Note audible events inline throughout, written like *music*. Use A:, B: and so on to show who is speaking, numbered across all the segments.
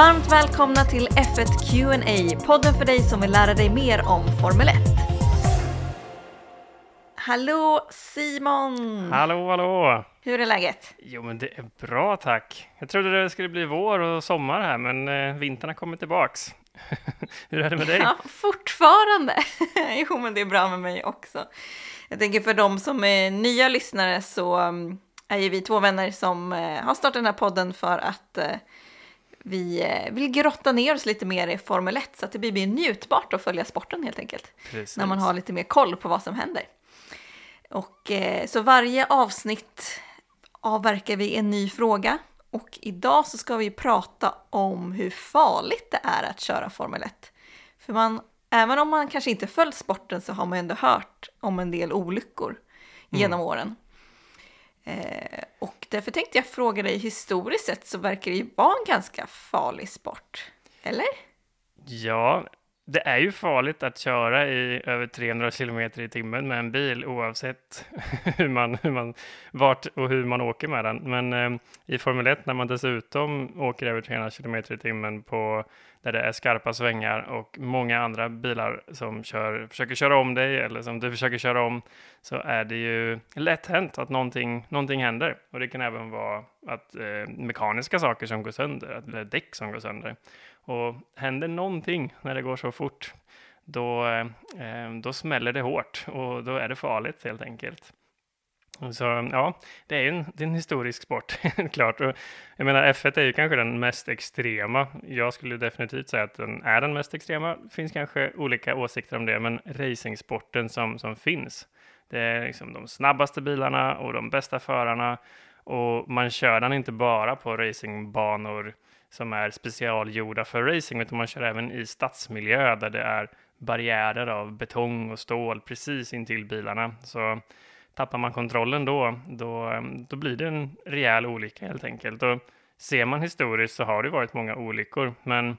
A: Varmt välkomna till F1 Q&A, podden för dig som vill lära dig mer om Formel 1. Hallå Simon!
B: Hallå, hallå!
A: Hur är läget?
B: Jo, men det är bra tack. Jag trodde det skulle bli vår och sommar här, men eh, vintern har kommit tillbaks. *laughs* Hur är det med dig?
A: Ja, fortfarande! *laughs* jo, men det är bra med mig också. Jag tänker för de som är nya lyssnare så um, är ju vi två vänner som eh, har startat den här podden för att eh, vi eh, vill grotta ner oss lite mer i Formel 1 så att det blir mer njutbart att följa sporten helt enkelt.
B: Precis.
A: När man har lite mer koll på vad som händer. Och eh, så varje avsnitt avverkar vi en ny fråga och idag så ska vi prata om hur farligt det är att köra Formel 1. För man, även om man kanske inte följt sporten så har man ändå hört om en del olyckor genom åren. Eh, därför tänkte jag fråga dig, historiskt sett så verkar det ju vara en ganska farlig sport. Eller?
B: Ja, det är ju farligt att köra i över 300 kilometer i timmen med en bil oavsett *laughs* hur man, hur man, vart och hur man åker med den. Men eh, i Formel 1 när man dessutom åker över 300 kilometer i timmen på där det är skarpa svängar och många andra bilar som kör, försöker köra om dig eller som du försöker köra om så är det ju lätt hänt att någonting, någonting händer. Och det kan även vara att eh, mekaniska saker som går sönder, eller däck som går sönder. Och händer någonting när det går så fort, då, eh, då smäller det hårt och då är det farligt helt enkelt. Så ja, det är en, det är en historisk sport, *laughs* klart. Och jag menar, F1 är ju kanske den mest extrema. Jag skulle definitivt säga att den är den mest extrema. Det finns kanske olika åsikter om det, men racingsporten som, som finns, det är liksom de snabbaste bilarna och de bästa förarna. Och man kör den inte bara på racingbanor som är specialgjorda för racing, utan man kör även i stadsmiljö där det är barriärer av betong och stål precis intill bilarna. Så tappar man kontrollen då, då, då blir det en rejäl olycka helt enkelt. Och ser man historiskt så har det varit många olyckor, men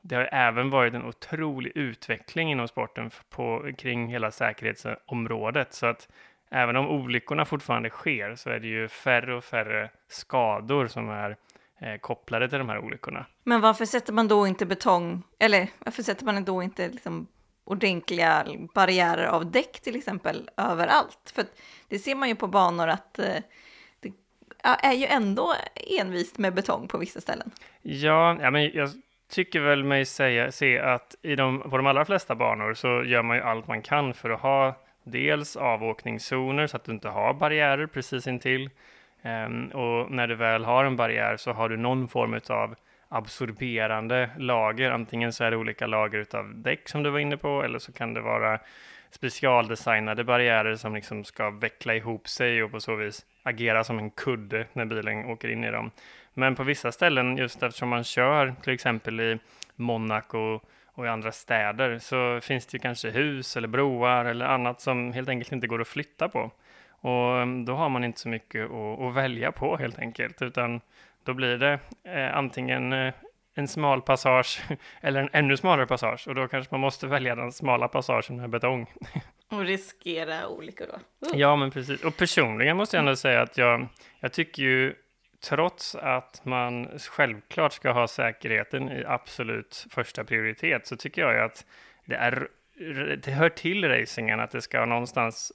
B: det har även varit en otrolig utveckling inom sporten på, kring hela säkerhetsområdet. Så att även om olyckorna fortfarande sker så är det ju färre och färre skador som är eh, kopplade till de här olyckorna.
A: Men varför sätter man då inte betong, eller varför sätter man då inte liksom ordentliga barriärer av däck till exempel överallt? För det ser man ju på banor att eh, det är ju ändå envist med betong på vissa ställen.
B: Ja, ja men jag tycker väl mig säga, se att i de, på de allra flesta banor så gör man ju allt man kan för att ha dels avåkningszoner så att du inte har barriärer precis intill. Um, och när du väl har en barriär så har du någon form av absorberande lager. Antingen så är det olika lager av däck som du var inne på, eller så kan det vara specialdesignade barriärer som liksom ska veckla ihop sig och på så vis agera som en kudde när bilen åker in i dem. Men på vissa ställen, just eftersom man kör till exempel i Monaco och i andra städer, så finns det ju kanske hus eller broar eller annat som helt enkelt inte går att flytta på. Och mm, då har man inte så mycket att, att välja på helt enkelt, utan då blir det eh, antingen eh, en smal passage *laughs* eller en ännu smalare passage och då kanske man måste välja den smala passagen med betong. *laughs*
A: Och riskera olyckor då?
B: Oh. Ja, men precis. Och personligen måste jag ändå säga att jag, jag tycker ju trots att man självklart ska ha säkerheten i absolut första prioritet så tycker jag ju att det, är, det hör till racingen att det ska någonstans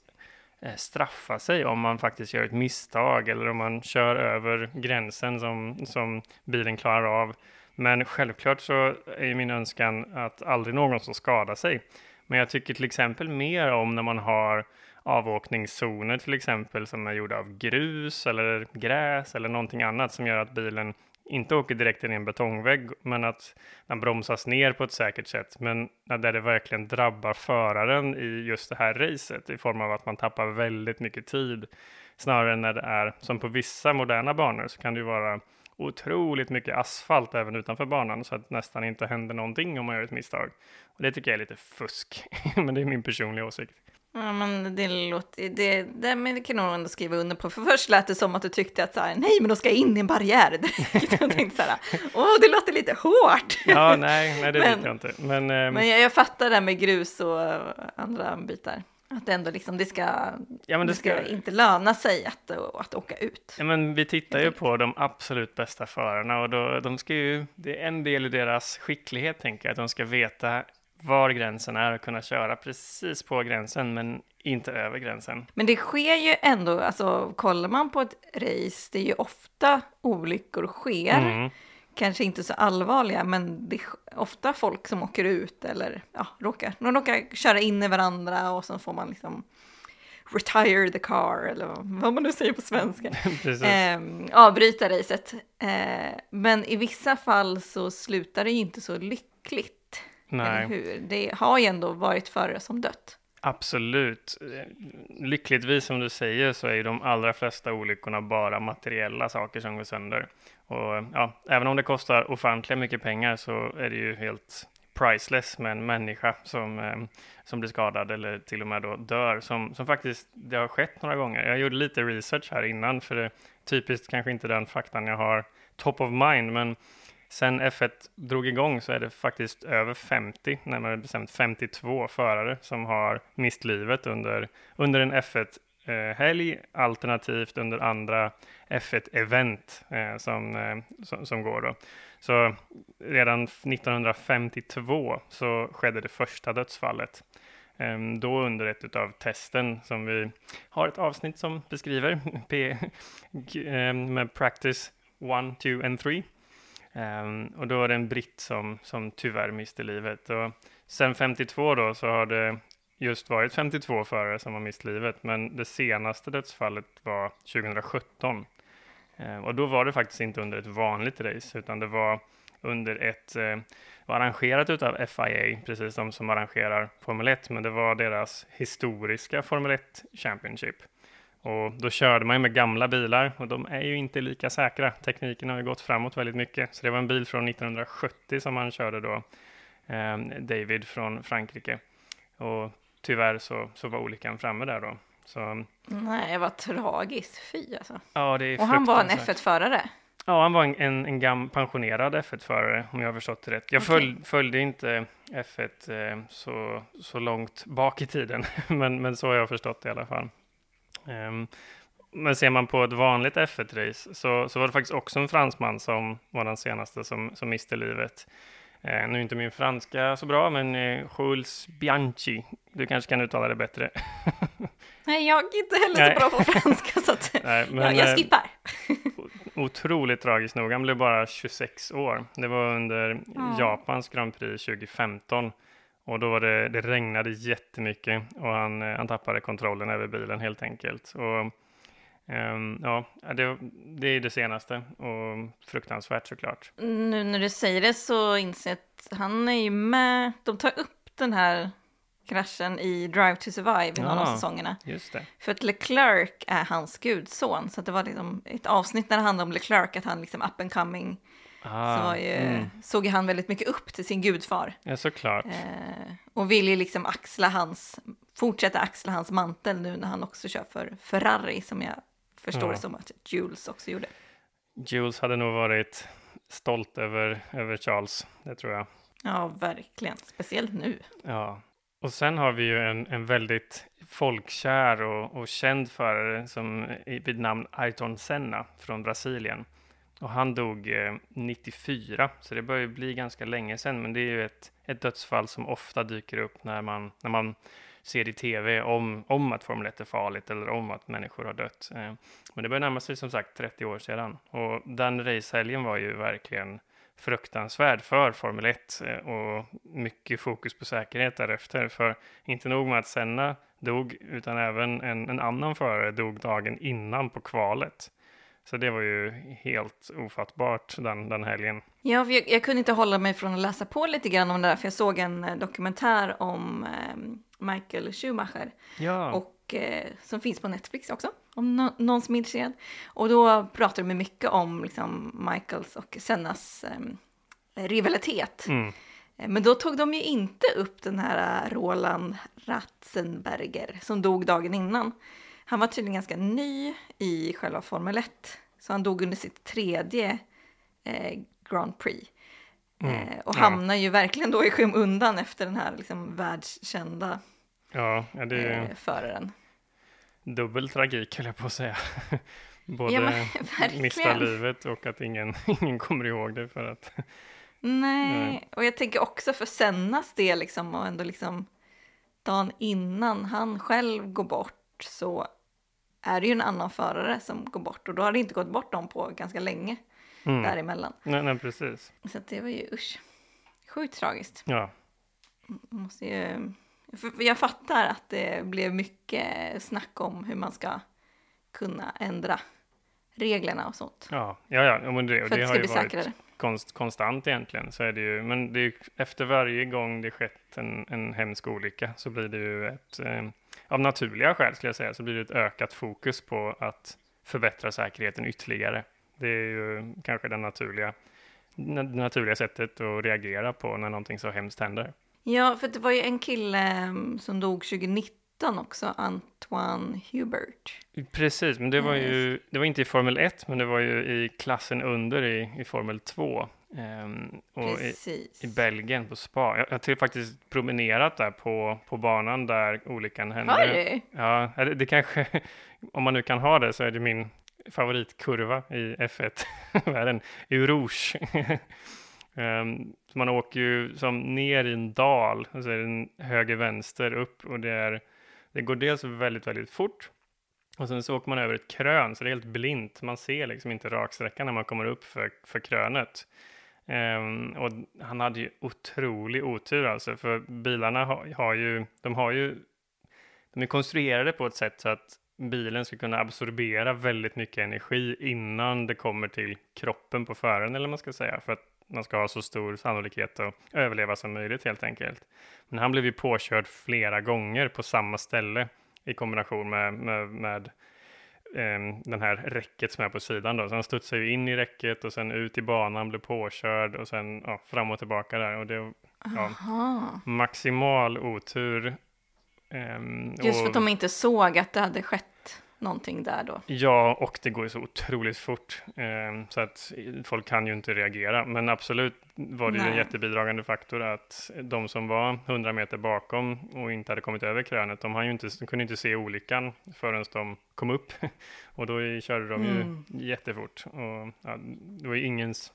B: Eh, straffa sig om man faktiskt gör ett misstag eller om man kör över gränsen som, som bilen klarar av. Men självklart så är min önskan att aldrig någon ska skada sig. Men jag tycker till exempel mer om när man har avåkningszoner till exempel som är gjorda av grus eller gräs eller någonting annat som gör att bilen inte åker direkt in i en betongvägg, men att den bromsas ner på ett säkert sätt. Men där det verkligen drabbar föraren i just det här racet i form av att man tappar väldigt mycket tid. Snarare än när det är som på vissa moderna banor så kan det ju vara otroligt mycket asfalt även utanför banan så att nästan inte händer någonting om man gör ett misstag. Och det tycker jag är lite fusk, *laughs* men det är min personliga åsikt.
A: Ja, men det låter, det, det, men det kan nog ändå skriva under på. För först lät det som att du tyckte att så här, nej, men då ska jag in i en barriär *laughs* direkt. jag tänkte så här, åh, det låter lite hårt.
B: Ja, nej, nej det
A: men,
B: vet jag inte. Men,
A: um... men jag, jag fattar det med grus och andra bitar. Att det ändå liksom, det ska,
B: Ja, men
A: det
B: det
A: ska
B: ska,
A: inte löna sig att, att åka ut.
B: ja, men vi tittar ju på de absolut bästa förarna och då, de ska ju, det är en del i deras skicklighet, tänker jag, att de ska veta var gränsen är och kunna köra precis på gränsen, men inte över gränsen.
A: Men det sker ju ändå, alltså kollar man på ett race, det är ju ofta olyckor sker.
B: Mm.
A: Kanske inte så allvarliga, men det är ofta folk som åker ut eller ja, råkar, de råkar köra in i varandra och så får man liksom retire the car eller vad man nu säger på svenska. *laughs* eh, avbryta racet. Eh, men i vissa fall så slutar det ju inte så lyckligt. Eller
B: Nej.
A: hur? Det har ju ändå varit förare som dött.
B: Absolut. Lyckligtvis som du säger så är ju de allra flesta olyckorna bara materiella saker som går sönder. Och ja, även om det kostar ofantliga mycket pengar så är det ju helt priceless med en människa som, eh, som blir skadad eller till och med då dör, som, som faktiskt det har skett några gånger. Jag gjorde lite research här innan, för det är typiskt kanske inte den faktan jag har top of mind, men Sen F1 drog igång så är det faktiskt över 50, närmare bestämt 52 förare som har mist livet under, under en F1-helg, eh, alternativt under andra F1-event eh, som, eh, som, som går. Då. Så redan 1952 så skedde det första dödsfallet. Eh, då under ett av testen som vi har ett avsnitt som beskriver, *laughs* P, ehm, med Practice 1, 2 and 3. Um, och då var det en britt som, som tyvärr miste livet. Och sen 52 då så har det just varit 52 förare som har mist livet, men det senaste dödsfallet var 2017. Um, ehm, och då var det faktiskt inte under ett vanligt race, utan det var under ett, eh, var arrangerat utav FIA, precis de som arrangerar Formel 1, men det var deras historiska Formel 1 Championship. Och då körde man ju med gamla bilar och de är ju inte lika säkra. Tekniken har ju gått framåt väldigt mycket. Så det var en bil från 1970 som han körde då, eh, David från Frankrike. Och tyvärr så, så var olyckan framme där då. Så
A: Nej, vad tragiskt. Fy alltså.
B: ja, det är
A: Och han var en
B: fruktansvärt.
A: F1-förare.
B: Ja, han var en, en, en gam, pensionerad F1-förare om jag har förstått det rätt. Jag
A: Okej.
B: följ, följde inte F1 eh, så, så långt bak i tiden, *laughs* men, men så har jag förstått det i alla fall. Ehm, men ser man på ett vanligt F1-race så, så var det faktiskt också en fransman som var den senaste som, som miste livet. Eh, nu är inte min franska så bra, men eh, Jules Bianchi, du kanske kan uttala det bättre. *laughs*
A: Nej, jag är inte heller så bra på franska så att *laughs*
B: Nej,
A: jag, jag
B: eh,
A: skippar.
B: Otroligt tragiskt nog. Han blev bara 26 år. Det var under
A: Ja.
B: Japans Grand Prix 2015. Och då var det, det regnade jättemycket och han, eh, han tappade kontrollen över bilen helt enkelt. Och, ehm, ja, det, det är det senaste och fruktansvärt såklart.
A: Nu när du säger det så inser jag att han är ju med. De tar upp den här kraschen i Drive to Survive i någon av säsongerna.
B: Just det.
A: För att Leclerc är hans gudson. Så det var liksom ett avsnitt när det handlade om Leclerc, att han liksom up and coming.
B: Ah,
A: så ju,
B: mm.
A: såg ju han väldigt mycket upp till sin gudfar.
B: Ja, såklart.
A: Eh, och vill ju liksom axla hans, fortsätta axla hans mantel nu när han också kör för Ferrari som jag förstår
B: Ja.
A: det som att Jules också gjorde.
B: Jules hade nog varit stolt över, över Charles, det tror jag.
A: Ja, verkligen. Speciellt nu.
B: Ja, och sen har vi ju en, en väldigt folkkär och, och känd förare som vid namn Ayrton Senna från Brasilien. Och han dog eh, 94, så det börjar ju bli ganska länge sedan, men det är ju ett, ett dödsfall som ofta dyker upp när man, när man ser i tv om, om att Formel 1 är farligt eller om att människor har dött. Eh, men det börjar närma sig som sagt 30 år sedan och den racehelgen var ju verkligen fruktansvärd för Formel 1 eh, och mycket fokus på säkerhet därefter. För inte nog med att Senna dog, utan även en, en annan förare dog dagen innan på kvalet. Så det var ju helt ofattbart den, den helgen.
A: Ja, för jag, jag kunde inte hålla mig från att läsa på lite grann om det där, för jag såg en eh, dokumentär om eh, Michael Schumacher.
B: Ja,
A: och eh, som finns på Netflix också, om nå- någon som är intresserad. Och då pratar de mycket om liksom, Michaels och Sennas eh, rivalitet.
B: mm.
A: Eh, Men då tog de ju inte upp den här Roland Ratzenberger som dog dagen innan. Han var tydligen ganska ny i själva Formel 1, så han dog under sitt tredje eh, Grand Prix.
B: Mm.
A: Eh, och
B: Ja.
A: hamnar ju verkligen då i skymundan efter den här liksom, världskända
B: Ja, det
A: eh, föraren.
B: dubbel tragik höll jag på att säga. *laughs* Både
A: Ja, men
B: mista livet och att ingen, *laughs* ingen kommer ihåg det för att
A: Nej,
B: Nej.
A: och jag tänker också för Sennas del liksom och ändå liksom dagen innan han själv går bort så är det ju en annan förare som går bort och då har det inte gått bort dem på ganska länge
B: mm.
A: däremellan.
B: nej, nej, precis.
A: Så det var ju usch, sjukt tragiskt.
B: Ja,
A: Man Måste ju, för jag fattar att det blev mycket snack om hur man ska kunna ändra reglerna och sånt.
B: ja, ja, ja men det,
A: För
B: det
A: det
B: har ju varit
A: säkrare.
B: konst, konstant egentligen. Så är det ju, men det är, ju- efter varje gång det skett en, en hemsk olycka så blir det ju ett, eh, av naturliga skäl skulle jag säga, så blir det ett ökat fokus på att förbättra säkerheten ytterligare. Det är ju kanske det naturliga, det naturliga sättet att reagera på när någonting så hemskt händer.
A: Ja, för det var ju en kille mm, som dog 2019 också, Antoine Hubert.
B: Precis, men det var ju, det var inte i Formel 1, men det var ju i klassen under i, i Formel 2. Ehm, och i,
A: Precis.
B: i Belgien på Spa. Jag jag har faktiskt promenerat där på, på banan där olyckan hände.
A: Har du?
B: Ja, det, det kanske, *laughs* om man nu kan ha det så är det min favoritkurva i F1-världen, *laughs* Rouge. *laughs* um, man åker ju som ner i en dal, och så är det en höger-vänster upp och det, är, det går dels väldigt, väldigt fort och sen så åker man över ett krön, så det är helt blint. Man ser liksom inte raksträckan när man kommer upp för, för krönet. Ehm, och han hade ju otrolig otur alltså, för bilarna har, har ju, de har ju, de är konstruerade på ett sätt så att bilen ska kunna absorbera väldigt mycket energi innan det kommer till kroppen på föraren, eller vad man ska säga, för att man ska ha så stor sannolikhet att överleva som möjligt helt enkelt. Men han blev ju påkörd flera gånger på samma ställe i kombination med, med, med den här räcket som är på sidan då. Så han studsade ju in i räcket och sen ut i banan, blev påkörd och sen ja, fram och tillbaka där. Och det ja, maximal otur. Ehm,
A: Just för
B: och-
A: att de inte såg att det hade skett någonting där då.
B: Ja, och det går ju så otroligt fort. Eh, så att folk kan ju inte reagera. Men absolut var det ju en jättebidragande faktor att de som var 100 meter bakom och inte hade kommit över krönet, de, ju inte, de kunde inte se olyckan förrän de kom upp. *laughs* Och då körde de ju
A: Mm.
B: jättefort. Och, ja, det var ju ingens,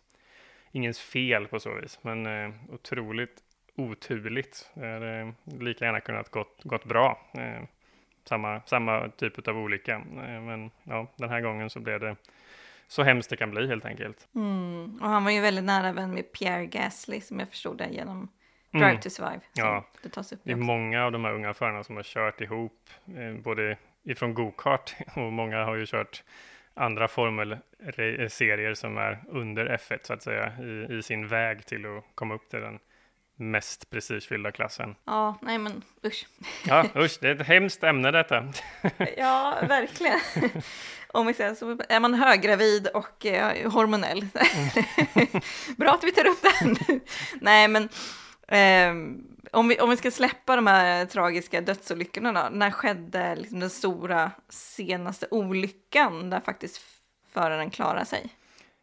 B: ingens fel på så vis, men eh, otroligt oturligt. Det hade lika gärna kunnat gått, gått bra. Eh, samma, samma typ av olycka. Eh, Men ja, den här gången så blev det så hemskt det kan bli helt enkelt.
A: Mm. Och han var ju väldigt nära vän med Pierre Gasly som jag förstod det genom Drive
B: Mm.
A: to Survive.
B: Ja.
A: det tas upp
B: Det är
A: också.
B: många av de här unga förarna som har kört ihop, eh, både ifrån go-kart *laughs* och många har ju kört andra formelserier som är under F1 så att säga i, i sin väg till att komma upp till den mest prestigefyllda klassen.
A: Ja, nej men usch.
B: Ja, usch, det är ett hemskt ämne detta. *laughs*
A: Ja, verkligen. Om vi säger så är man höggravid och eh, hormonell. *laughs* Bra att vi tar upp nu. Nej, men ehm, om, vi, om vi ska släppa de här tragiska dödsolyckorna då. När skedde liksom den stora senaste olyckan där faktiskt föraren klarar sig?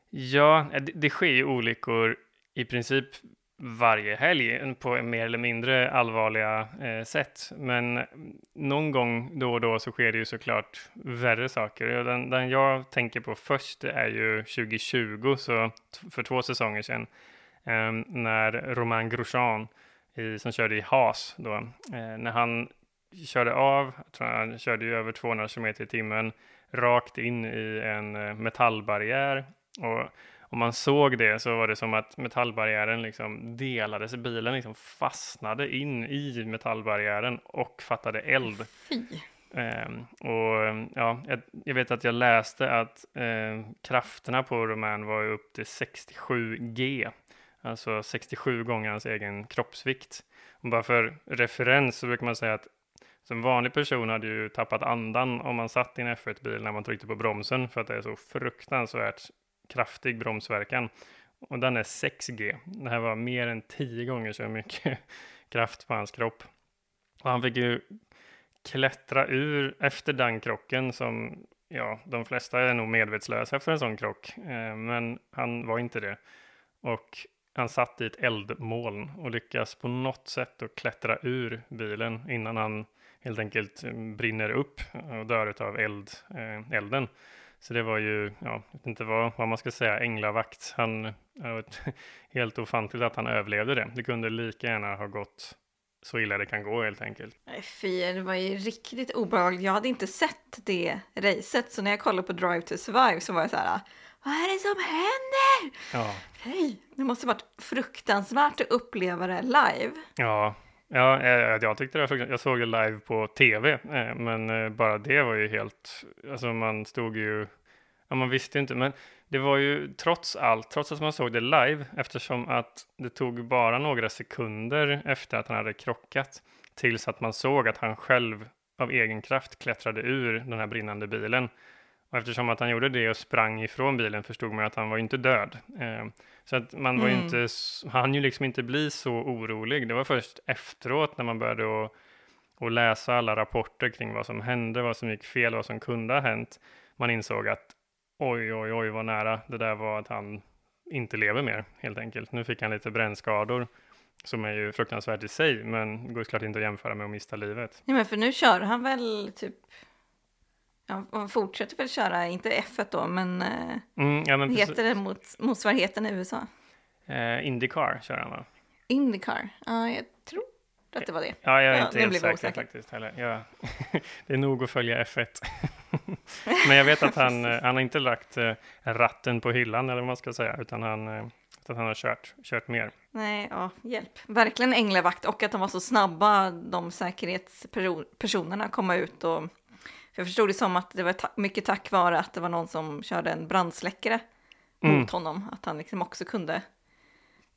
B: Ja, det, det sker ju olyckor i princip varje helg på mer eller mindre allvarliga eh, sätt. Men någon gång då och då så sker det ju såklart värre saker. Den, den jag tänker på först är ju 2020, så för två säsonger sedan, eh, när Romain Grosjean, i, som körde i Haas då, eh, när han körde av, jag tror han körde ju över 200 km i timmen, rakt in i en eh, metallbarriär. Och om man såg det så var det som att metallbarriären liksom delades, bilen liksom fastnade in i metallbarriären och fattade eld.
A: Fy.
B: Ehm, och ja, jag, vet att jag läste att ehm, krafterna på Roman var upp till 67 G, alltså 67 gånger hans egen kroppsvikt. Och bara för referens så brukar man säga att som vanlig person hade ju tappat andan om man satt i en F1-bil när man tryckte på bromsen för att det är så fruktansvärt kraftig bromsverkan. Och den är 6G. Det här var mer än 10 gånger så mycket *laughs* kraft på hans kropp. Och han fick ju klättra ur efter den krocken som, ja, de flesta är nog medvetslösa efter en sån krock. Eh, men han var inte det. Och han satt i ett eldmoln och lyckas på något sätt att klättra ur bilen innan han helt enkelt brinner upp och dör av eld, eh, elden. Så det var ju, ja, jag vet inte vad, vad man ska säga, änglavakt. Han, *laughs* helt ofantligt att han överlevde det. Det kunde lika gärna ha gått så illa det kan gå helt enkelt.
A: Nej fy, det var ju riktigt obehagligt. Jag hade inte sett det racet, så när jag kollade på Drive to Survive så var jag så här, vad är det som händer?
B: Ja.
A: Hej, det måste varit fruktansvärt att uppleva det live.
B: Ja, Ja, eh, jag, jag tyckte det var. Jag såg det live på tv, eh, men eh, bara det var ju helt, alltså man stod ju, ja man visste inte, men det var ju trots allt, trots att man såg det live, eftersom att det tog bara några sekunder efter att han hade krockat, tills att man såg att han själv av egen kraft klättrade ur den här brinnande bilen. Och eftersom att han gjorde det och sprang ifrån bilen förstod man att han var inte död. Eh, så att man var mm. inte, han ju liksom inte bli så orolig. Det var först efteråt när man började att, att läsa alla rapporter kring vad som hände, vad som gick fel, vad som kunde ha hänt. Man insåg att oj, oj, oj, vad nära det där var att han inte lever mer, helt enkelt. Nu fick han lite brännskador som är ju fruktansvärt i sig, men går såklart inte att jämföra med att mista livet.
A: Ja, men för nu kör han väl typ Och fortsätter väl köra, inte F1 då, men, eh, mm, ja, men heter det mot, motsvarigheten i USA?
B: Eh, Indycar kör han va?
A: Indycar, ja jag tror att det var det.
B: Ja, jag är ja, inte helt säker osäker. faktiskt heller. Ja. *laughs* det är nog att följa F1. *laughs* men jag vet att han, *laughs* eh, han har inte lagt eh, ratten på hyllan eller vad man ska säga, utan han, att han har kört, kört mer.
A: Nej, ja, hjälp. Verkligen änglavakt och att de var så snabba, de säkerhetspersonerna, komma ut och jag förstod det som att det var ta mycket tack vare att det var någon som körde en brandsläckare mm. mot honom, att han liksom också kunde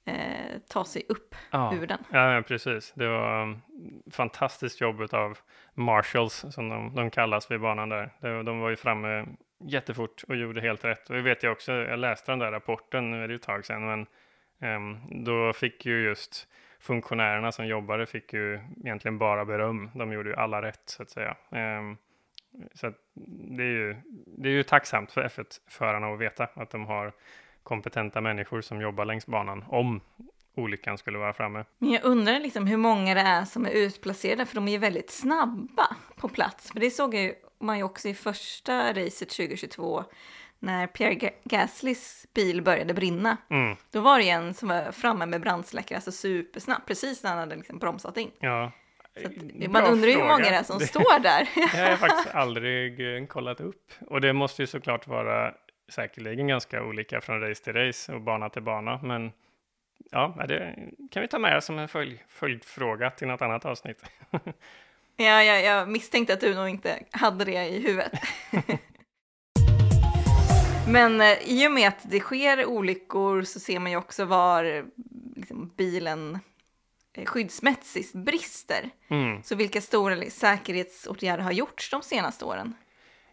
A: eh, ta sig upp
B: ja.
A: ur den.
B: Ja, precis. Det var um, fantastiskt jobb av Marshalls, som de, de kallas vid banan där. De, de var ju framme jättefort och gjorde helt rätt. Och det vet jag också, jag läste den där rapporten, nu är det ju ett tag sedan, men um, då fick ju just funktionärerna som jobbade fick ju egentligen bara beröm. De gjorde ju alla rätt så att säga. Um, så det är, ju, det är ju tacksamt för F1-förarna att veta att de har kompetenta människor som jobbar längs banan om olyckan skulle vara framme.
A: Men jag undrar liksom hur många det är som är utplacerade, för de är ju väldigt snabba på plats. För det såg man ju också i första racet 2022 när Pierre Gaslys bil började brinna. Mm. Då var det en som var framme med brandsläckare, alltså supersnabbt, precis när han hade liksom bromsat in.
B: Ja,
A: man undrar ju hur många det är som det, står där. *laughs*
B: det har jag faktiskt *laughs* aldrig eh, kollat upp. Och det måste ju såklart vara säkerligen ganska olika från race till race och bana till bana. Men ja, det kan vi ta med som en följ, följdfråga till något annat avsnitt. *laughs*
A: ja, ja, jag misstänkte att du nog inte hade det i huvudet. Men eh, i och med att det sker olyckor så ser man ju också var liksom, bilen Eh, skyddsmässigt brister. Mm. Så vilka stora säkerhetsåtgärder har gjorts de senaste åren?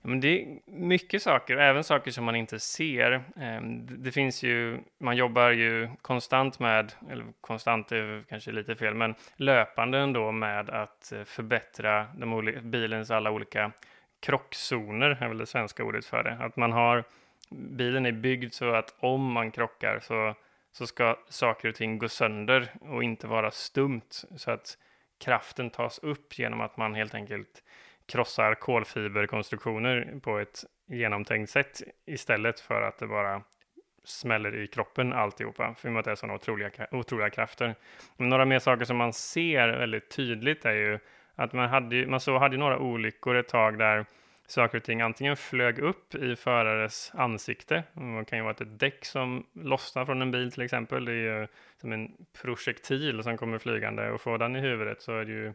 B: men det är mycket saker, även saker som man inte ser. Ehm, det finns ju, man jobbar ju konstant med, eller konstant är kanske lite fel, men löpande ändå med att eh, förbättra bilens alla olika krockzoner, är väl det svenska ordet för det. Att man har, bilen är byggd så att om man krockar så så ska saker och ting gå sönder och inte vara stumt så att kraften tas upp genom att man helt enkelt krossar kolfiberkonstruktioner på ett genomtänkt sätt istället för att det bara smäller i kroppen alltihopa, för att det är sådana otroliga, otroliga krafter. Men några mer saker som man ser väldigt tydligt är ju att man hade, man så hade några olyckor ett tag där saker och ting antingen flög upp i förares ansikte. Det kan ju vara ett däck som lossnar från en bil till exempel. Det är ju som en projektil som kommer flygande och får den i huvudet så är det ju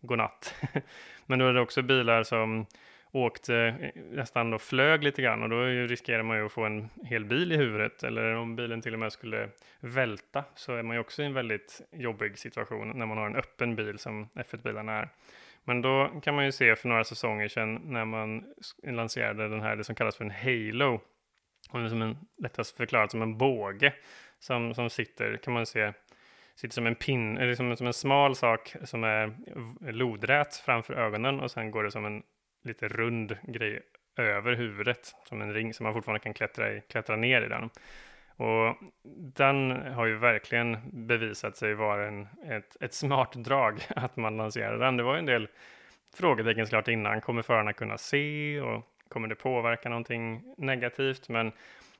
B: godnatt. *laughs* Men då är det också bilar som åkte, eh, nästan då flög lite grann och då riskerar man ju att få en hel bil i huvudet eller om bilen till och med skulle välta så är man ju också i en väldigt jobbig situation när man har en öppen bil som F1-bilarna är. Men då kan man ju se för några säsonger sedan när man lanserade den här, det som kallas för en Halo. Och det är som en, lättast förklarat som en båge som, som sitter, kan man se, sitter som en pin, eller som, som en smal sak som är lodrät framför ögonen och sen går det som en lite rund grej över huvudet som en ring som man fortfarande kan klättra, i, klättra ner i den. Och den har ju verkligen bevisat sig vara en, ett, ett smart drag *laughs* att man lanserar den. Det var ju en del frågetecken klart innan. Kommer förarna kunna se och kommer det påverka någonting negativt? Men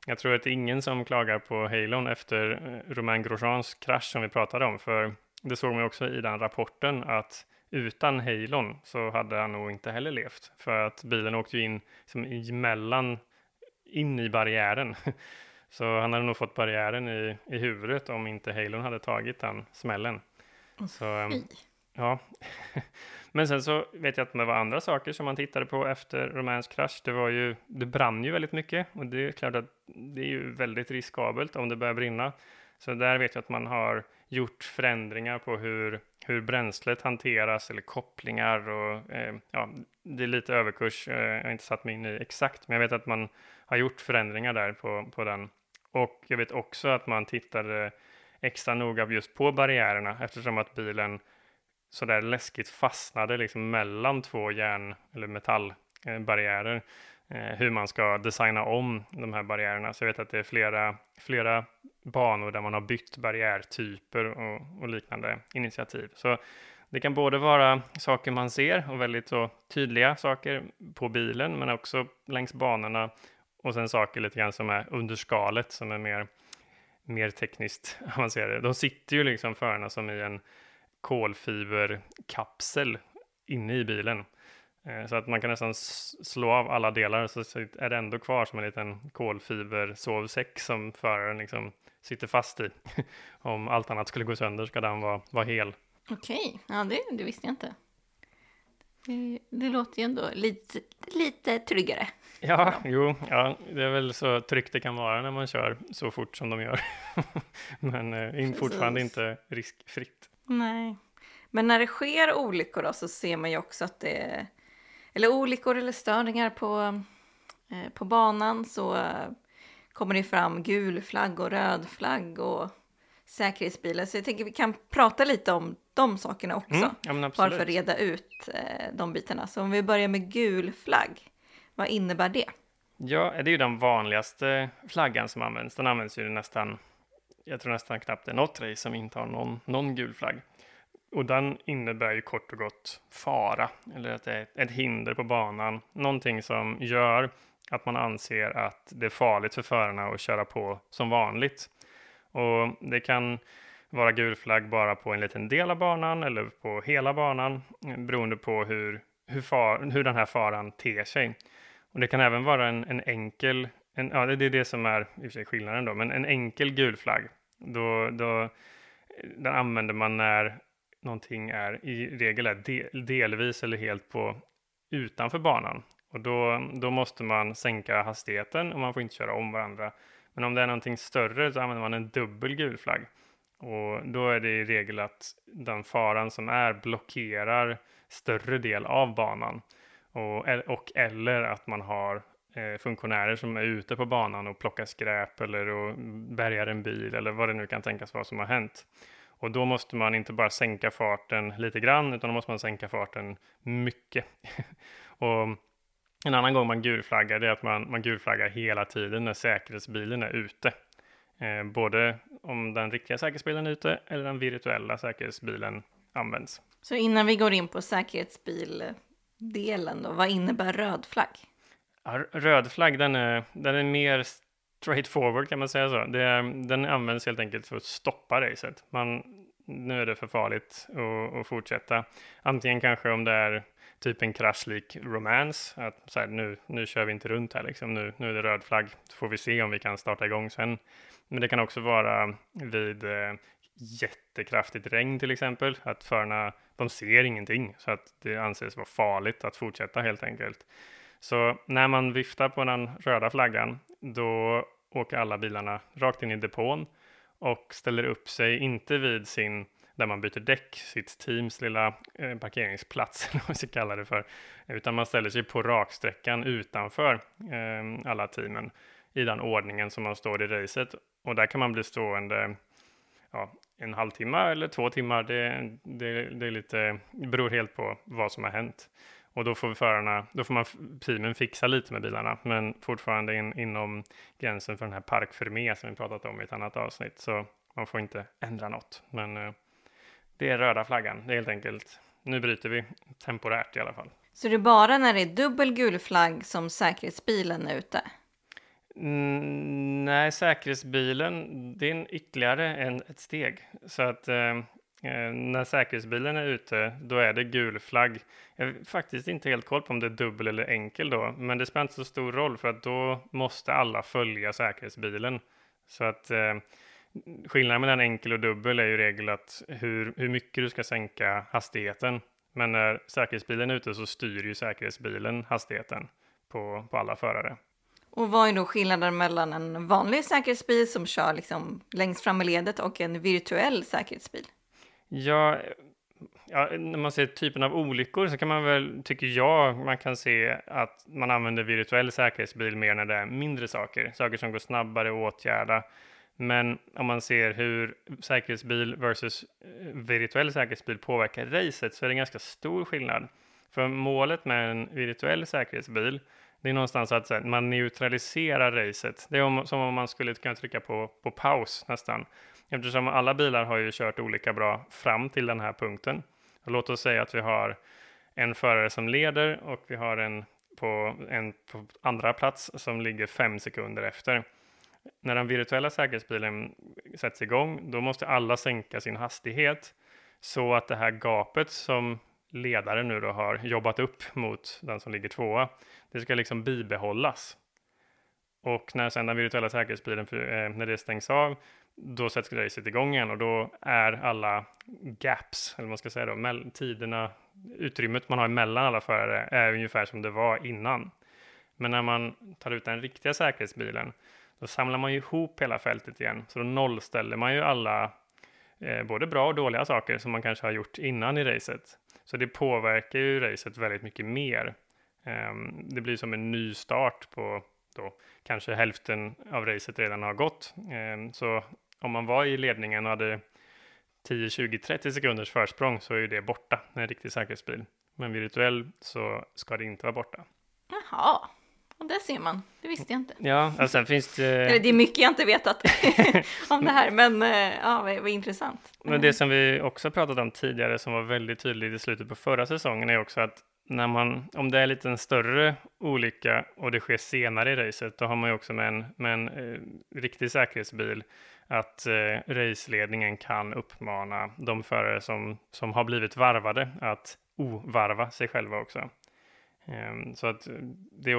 B: jag tror att det är ingen som klagar på Halon efter eh, Romain Grosjeans krasch som vi pratade om, för det såg man också i den rapporten att utan Halon så hade han nog inte heller levt, för att bilen åkte ju in som emellan, in i barriären. *laughs* Så han hade nog fått barriären i, i huvudet om inte Halon hade tagit den smällen. Så, ehm, ja. *laughs* Men sen så vet jag att det var andra saker som man tittade på efter Romains krasch. Det var ju, det brann ju väldigt mycket och det är klart att det är ju väldigt riskabelt om det börjar brinna. Så där vet jag att man har gjort förändringar på hur, hur bränslet hanteras eller kopplingar och eh, ja, det är lite överkurs. Eh, jag har inte satt mig in i exakt, men jag vet att man har gjort förändringar där på, på den. Och jag vet också att man tittade extra noga just på barriärerna eftersom att bilen sådär läskigt fastnade liksom mellan två järn eller metallbarriärer. Eh, hur man ska designa om de här barriärerna. Så jag vet att det är flera, flera banor där man har bytt barriärtyper och, och liknande initiativ. Så det kan både vara saker man ser och väldigt så tydliga saker på bilen, men också längs banorna och sen saker lite grann som är under skalet som är mer, mer tekniskt *laughs* avancerade. De sitter ju liksom förarna som i en kolfiberkapsel inne i bilen. Eh, så att man kan nästan slå av alla delar så är det ändå kvar som en liten kolfibersovsäck som föraren liksom sitter fast i. *laughs* Om allt annat skulle gå sönder ska den vara, vara hel.
A: Okej, ja det, det visste jag inte. Det, det, låter ju ändå lite, lite tryggare.
B: Ja, jo, ja, det är väl så tryggt det kan vara när man kör så fort som de gör. *laughs* Men eh, fortfarande inte riskfritt.
A: Nej, men när det sker olyckor då så ser man ju också att det eller olyckor eller störningar på, eh, på banan så eh, kommer det fram gul flagg och röd flagg och säkerhetsbilar. Så jag tänker vi kan prata lite om de sakerna också.
B: Mm, ja,
A: bara för att reda ut eh, de bitarna. Så om vi börjar med gul flagg, vad innebär det?
B: Ja, det är ju den vanligaste flaggan som används. Den används ju nästan, jag tror nästan knappt det är något race som inte har någon, någon gul flagg. Och den innebär ju kort och gott fara, eller att det är ett hinder på banan. Någonting som gör att man anser att det är farligt för förarna att köra på som vanligt. Och det kan vara gul flagg bara på en liten del av banan eller på hela banan eh, beroende på hur, hur, far, hur den här faran ter sig. Och det kan även vara en, en enkel, en, ja det är det som är i och för sig skillnaden då, men en enkel gul flagg. Då, då, eh, den använder man när någonting är i regel är del, delvis eller helt på utanför banan. Och då, då måste man sänka hastigheten och man får inte köra om varandra. Men om det är någonting större så använder man en dubbel gul flagg. Och då är det i regel att den faran som är blockerar större del av banan. Och, e, och eller att man har eh, funktionärer som är ute på banan och plockar skräp eller och bärgar en bil eller vad det nu kan tänkas vara som har hänt. Och då måste man inte bara sänka farten lite grann, utan då måste man sänka farten mycket. *laughs* och en annan gång man gulflaggar, det är att man, man gulflaggar hela tiden när säkerhetsbilen är ute. Eh, både om den riktiga säkerhetsbilen är ute eller den virtuella säkerhetsbilen används.
A: Så innan vi går in på säkerhetsbildelen då, vad innebär röd flagg?
B: Ja, röd flagg, den är, den är mer straightforward kan man säga så. Det, den används helt enkelt för att stoppa racet. Man, nu är det för farligt att, att fortsätta. Antingen kanske om det är typ en kraschlik romance, att så här, nu, nu kör vi inte runt här liksom, nu, nu är det röd flagg, så får vi se om vi kan starta igång sen. Men det kan också vara vid eh, jättekraftigt regn till exempel, att förarna, de ser ingenting, så att det anses vara farligt att fortsätta helt enkelt. Så när man viftar på den röda flaggan, då åker alla bilarna rakt in i depån och ställer upp sig, inte vid sin där man byter däck, sitt teams lilla eh, parkeringsplats, *laughs* eller vad man ska kalla det för, utan man ställer sig på raksträckan utanför eh, alla teamen i den ordningen som man står i racet. Och där kan man bli stående ja, en halvtimme eller två timmar. Det, det, det är lite, det beror helt på vad som har hänt. Och då får förarna, då får man teamen fixa lite med bilarna, men fortfarande in, inom gränsen för den här park Fermé som vi pratat om i ett annat avsnitt. Så man får inte ändra något. Men eh, det är röda flaggan. Det är helt enkelt nu bryter vi temporärt i alla fall.
A: Så det är bara när det är dubbel gul flagg som säkerhetsbilen är ute?
B: Mm, nej, säkerhetsbilen, det är en ytterligare en, ett steg. Så att eh, Eh, när säkerhetsbilen är ute, då är det gul flagg. Jag har faktiskt inte helt koll på om det är dubbel eller enkel då, men det spelar inte så stor roll för att då måste alla följa säkerhetsbilen. Så att eh, skillnaden mellan enkel och dubbel är ju regel att hur, hur mycket du ska sänka hastigheten. Men när säkerhetsbilen är ute så styr ju säkerhetsbilen hastigheten på, på alla förare.
A: Och vad är då skillnaden mellan en vanlig säkerhetsbil som kör liksom längst fram i ledet och en virtuell säkerhetsbil?
B: Ja, ja, när man ser typen av olyckor så kan man väl, tycker jag, man kan se att man använder virtuell säkerhetsbil mer när det är mindre saker, saker som går snabbare att åtgärda. Men om man ser hur säkerhetsbil versus eh, virtuell säkerhetsbil påverkar racet så är det en ganska stor skillnad. För målet med en virtuell säkerhetsbil det är någonstans att här, man neutraliserar racet. Det är om, som om man skulle kunna trycka på, på paus nästan. Eftersom alla bilar har ju kört olika bra fram till den här punkten. Och låt oss säga att vi har en förare som leder och vi har en på, en på andra plats som ligger fem sekunder efter. När den virtuella säkerhetsbilen sätts igång, då måste alla sänka sin hastighet så att det här gapet som ledaren nu då har jobbat upp mot den som ligger tvåa, det ska liksom bibehållas. Och när sen den virtuella säkerhetsbilen, eh, när det stängs av, då sätts racet igång igen och då är alla gaps, eller vad man ska säga då, tiderna, utrymmet man har mellan alla förare är ungefär som det var innan. Men när man tar ut den riktiga säkerhetsbilen, då samlar man ju ihop hela fältet igen, så då nollställer man ju alla eh, både bra och dåliga saker som man kanske har gjort innan i racet. Så det påverkar ju racet väldigt mycket mer. Eh, det blir som en ny start på då kanske hälften av racet redan har gått. Ehm, så om man var i ledningen och hade 10, 20, 30 sekunders försprång så är ju det borta med en riktig säkerhetsbil. Men virtuell så ska det inte vara borta.
A: Jaha, och det ser man. Det visste jag inte.
B: Ja, och sen finns det...
A: Eller det är mycket jag inte vetat *laughs* om det här, men eh, ja, vad, vad intressant.
B: Men det som vi också pratat om tidigare som var väldigt tydligt i slutet på förra säsongen är också att när man, om det är lite en större olycka och det sker senare i racet, då har man ju också med en, med en eh, riktig säkerhetsbil att eh, raceledningen kan uppmana de förare som, som har blivit varvade att ovarva sig själva också. Um, så att det,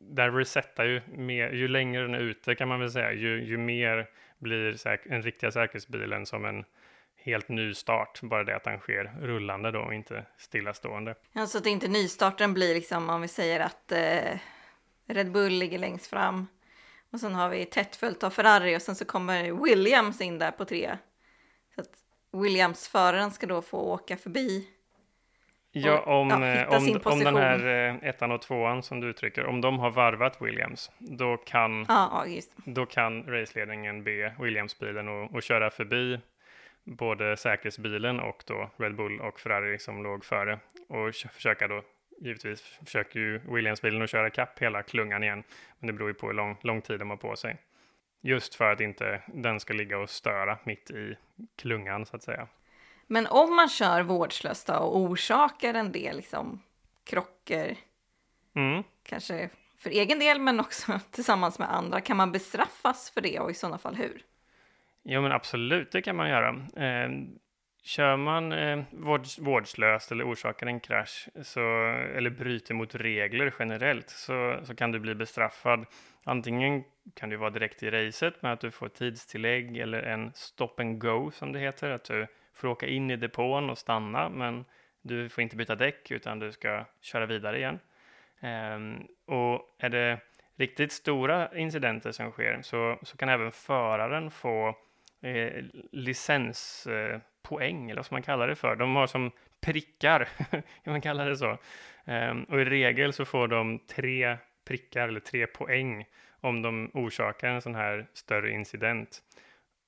B: där resetar ju mer, ju längre den är ute kan man väl säga, ju, ju mer blir säk, riktiga säkerhetsbilen som en helt ny start, bara det att den sker rullande då och inte stillastående.
A: Ja, så att inte nystarten blir liksom om vi säger att eh, Red Bull ligger längst fram och sen har vi tätt följt av Ferrari och sen så kommer Williams in där på tre. Så att Williams-föraren ska då få åka förbi
B: Ja, om, ja, eh, om, om den här eh, ettan och tvåan som du uttrycker, om de har varvat Williams, då kan,
A: ja,
B: då kan raceledningen be Williams-bilen att köra förbi både säkerhetsbilen och då Red Bull och Ferrari som låg före och försöka då givetvis försöker ju Williams-bilen att köra kapp hela klungan igen, men det beror ju på hur lång, lång tid de har på sig. Just för att inte den ska ligga och störa mitt i klungan så att säga.
A: Men om man kör vårdslöst då och orsakar en del liksom, krocker, mm. kanske för egen del men också *laughs* tillsammans med andra, kan man bestraffas för det och i sådana fall hur?
B: Jo men absolut, det kan man göra. Eh, kör man eh, vårdslöst eller orsakar en krasch så, eller bryter mot regler generellt så, så kan du bli bestraffad. Antingen kan du vara direkt i racet med att du får tidstillägg eller en stop and go som det heter, att du får åka in i depån och stanna, men du får inte byta däck utan du ska köra vidare igen. Um, och är det riktigt stora incidenter som sker så, så kan även föraren få eh, licens eh, eller vad ska man kalla det för. De har som prickar, *laughs* kan man kalla det så. Um, och i regel så får de tre prickar eller tre poäng om de orsakar en sån här större incident.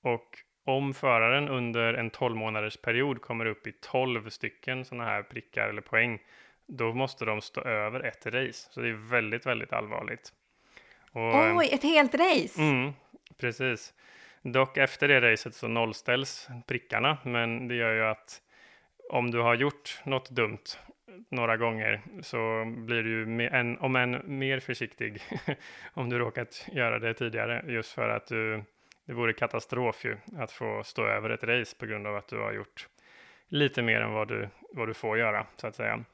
B: Och om föraren under en 12 månaders period kommer upp i 12 stycken sådana här prickar eller poäng, då måste de stå över ett race. Så det är väldigt, väldigt allvarligt.
A: Och, Oj, ett helt race!
B: Mm, precis. Dock efter det racet så nollställs prickarna, men det gör ju att om du har gjort något dumt några gånger så blir du ju en, om än mer försiktig *laughs* om du råkat göra det tidigare just för att du, det vore katastrof ju att få stå över ett race på grund av att du har gjort lite mer än vad du, vad du får göra så att säga.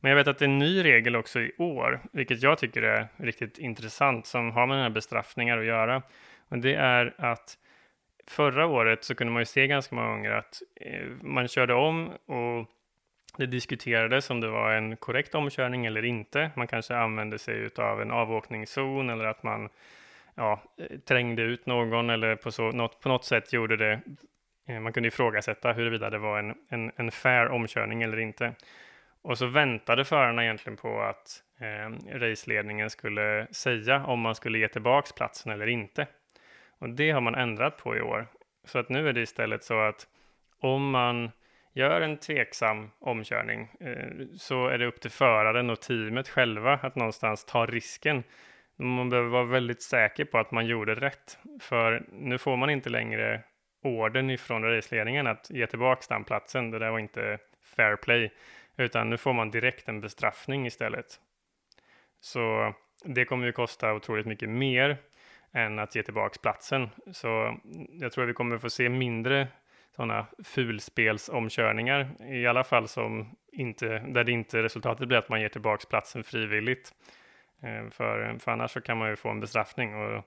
B: Men jag vet att det är en ny regel också i år, vilket jag tycker är riktigt intressant, som har med den här bestraffningar att göra. Och det är att förra året så kunde man ju se ganska många gånger att eh, man körde om och det diskuterades om det var en korrekt omkörning eller inte. Man kanske använde sig av en avåkningszon eller att man ja, eh, trängde ut någon eller på, så, något, på något sätt gjorde det. Eh, man kunde ifrågasätta huruvida det var en, en, en fair omkörning eller inte. Och så väntade förarna egentligen på att eh, raceledningen skulle säga om man skulle ge tillbaks platsen eller inte. Och det har man ändrat på i år. Så att nu är det istället så att om man gör en tveksam omkörning eh, så är det upp till föraren och teamet själva att någonstans ta risken. Man behöver vara väldigt säker på att man gjorde rätt. För nu får man inte längre orden ifrån raceledningen att ge tillbaka den platsen. Det där var inte fair play. Utan nu får man direkt en bestraffning istället. Så det kommer ju kosta otroligt mycket mer än att ge tillbaka platsen. Så jag tror att vi kommer få se mindre sådana fulspelsomkörningar, i alla fall som inte, där det inte resultatet blir att man ger tillbaka platsen frivilligt. Eh, för, för annars så kan man ju få en bestraffning och,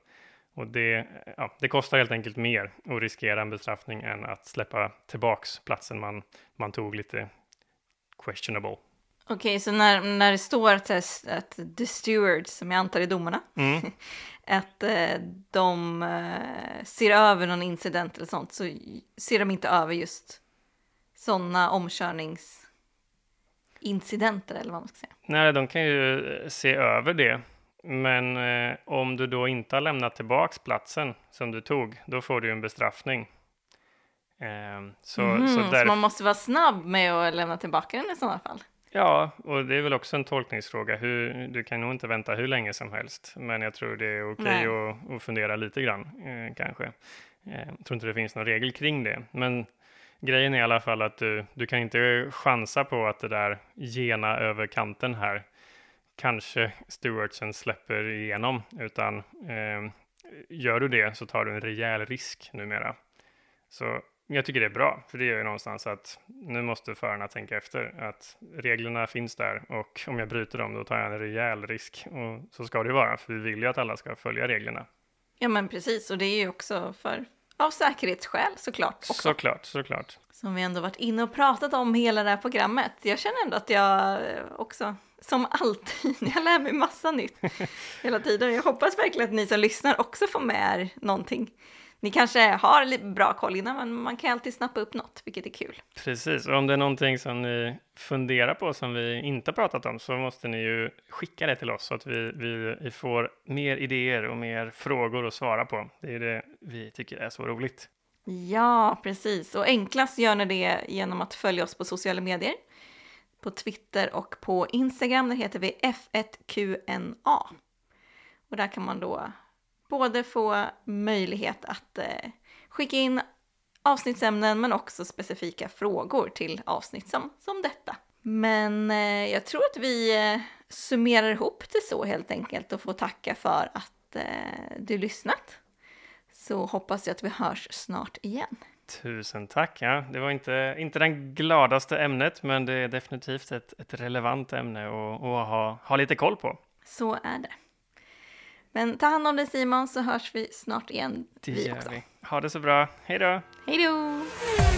B: och det, ja, det kostar helt enkelt mer att riskera en bestraffning än att släppa tillbaks platsen man, man tog lite questionable.
A: Okej, okay, så när, när det står att, att the stewards, som jag antar är domarna, mm. *laughs* att eh, de eh, ser över någon incident eller sånt, så ser de inte över just sådana omkörningsincidenter eller vad man ska säga.
B: Nej, de kan ju eh, se över det. Men eh, om du då inte har lämnat tillbaks platsen som du tog, då får du en bestraffning.
A: Eh, så, mm, så, där... så, man måste vara snabb med att lämna tillbaka den i sådana fall?
B: Ja, och det är väl också en tolkningsfråga. Hur, du kan nog inte vänta hur länge som helst, men jag tror det är okej okay att, fundera lite grann eh, kanske. Eh, jag tror inte det finns någon regel kring det, men grejen är i alla fall att du, du kan inte chansa på att det där gena över kanten här kanske stewardsen släpper igenom, utan eh, gör du det så tar du en rejäl risk numera. Så jag tycker det är bra, för det gör ju någonstans att nu måste förarna tänka efter att reglerna finns där och om jag bryter dem då tar jag en rejäl risk och så ska det ju vara, för vi vill ju att alla ska följa reglerna.
A: Ja men precis, och det är ju också för av säkerhetsskäl såklart. Också.
B: Såklart, såklart.
A: Som vi ändå varit inne och pratat om hela det här programmet. Jag känner ändå att jag också, som alltid, *laughs* jag lär mig massa nytt *laughs* hela tiden. Jag hoppas verkligen att ni som lyssnar också får med er någonting ni kanske har lite bra koll innan, men man kan alltid snappa upp något, vilket är kul.
B: Precis, och om det är någonting som ni funderar på som vi inte pratat om så måste ni ju skicka det till oss så att vi, vi, vi får mer idéer och mer frågor att svara på. Det är det vi tycker är så roligt.
A: Ja, precis. Och enklast gör ni det genom att följa oss på sociala medier. På Twitter och på Instagram, där heter vi F1QNA. Och där kan man då både få möjlighet att eh, skicka in avsnittsämnen men också specifika frågor till avsnitt som, som detta. Men eh, jag tror att vi eh, summerar ihop det så helt enkelt och får tacka för att eh, du lyssnat. Så hoppas jag att vi hörs snart igen.
B: Tusen tack. Ja, det var inte, inte det gladaste ämnet, men det är definitivt ett, ett relevant ämne att ha, ha lite koll på.
A: Så är det. Men ta hand om dig Simon så hörs vi snart igen.
B: Det gör vi. Ha det så bra. Hej då!
A: Hej då!